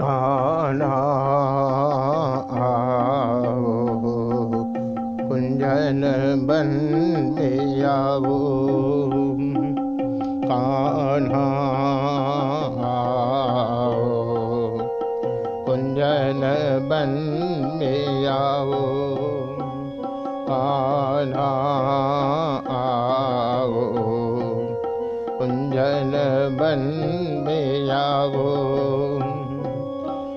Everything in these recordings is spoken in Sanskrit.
काना कुञ्जन बन आवो कान्हा कुञ्जन बन आवो कान्हा कुञ्जन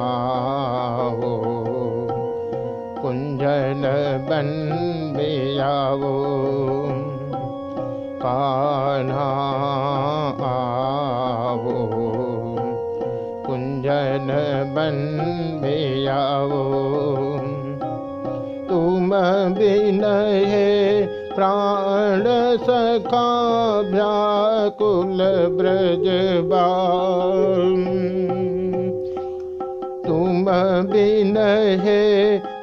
आवो कुञ्जन बन मियावो कान्हा आवो कुञ्जन बन मियावो तुम बिनहे प्राण सखा व्याकुल ब्रजबा तुम बिन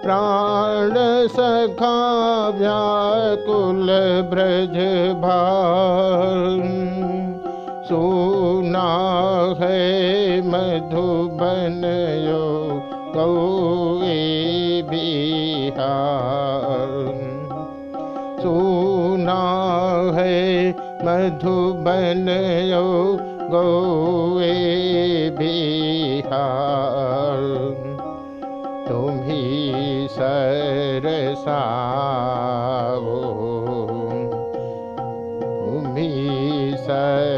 प्राण सखा व्याकुल ब्रजभा सुना है मधुबन यो गौए बिहार गौए बिहार। तुम्ही सरसावो तुम्ही सरसावो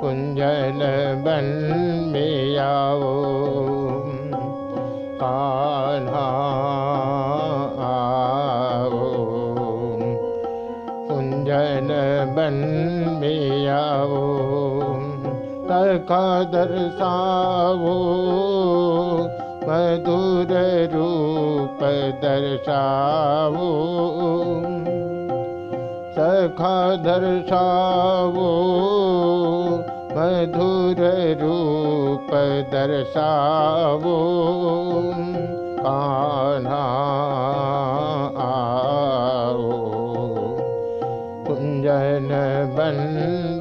कुंजन बन बन में आओ तका दर्शावो मधुर रूप दर्शावो सखा दर्शावो मधुर रूप दर्शावो कान्हा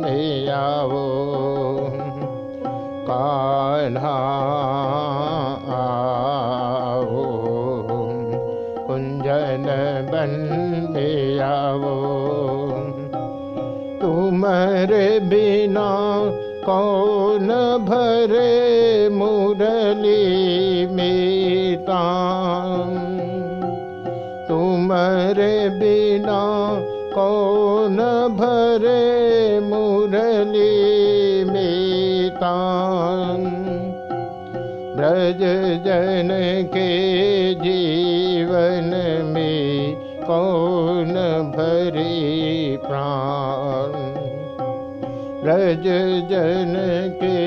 में आओ। कान्हा आओ। कुंजन में आओ। तुम्हारे बिना कौन भरे मुरली मीता। तुम्हारे बिना मुरली मीता ब्रज जन के जीवन में कौन भरी प्राण ब्रज जन के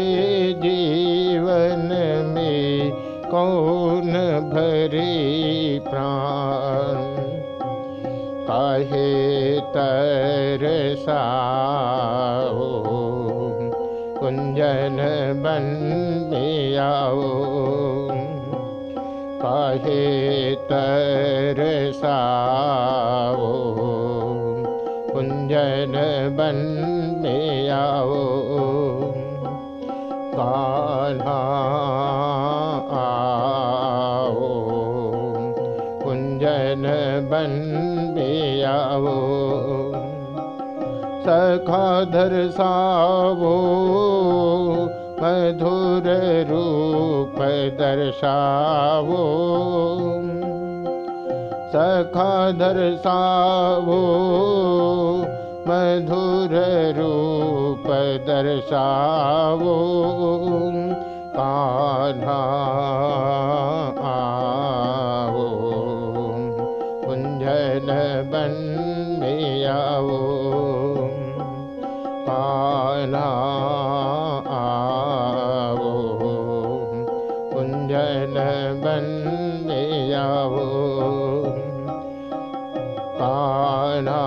जीवन में कौन भरी प्राण काहे तरसाओ कुंजन बन में आओ काहे तरसाओ कुंजन बन में आओ। कुंजन बन आओ सखा दर्शावो मधुर रूप दर्शावो। सखा दर्शावो मधुर रूप दर्शावो। कान्हा काना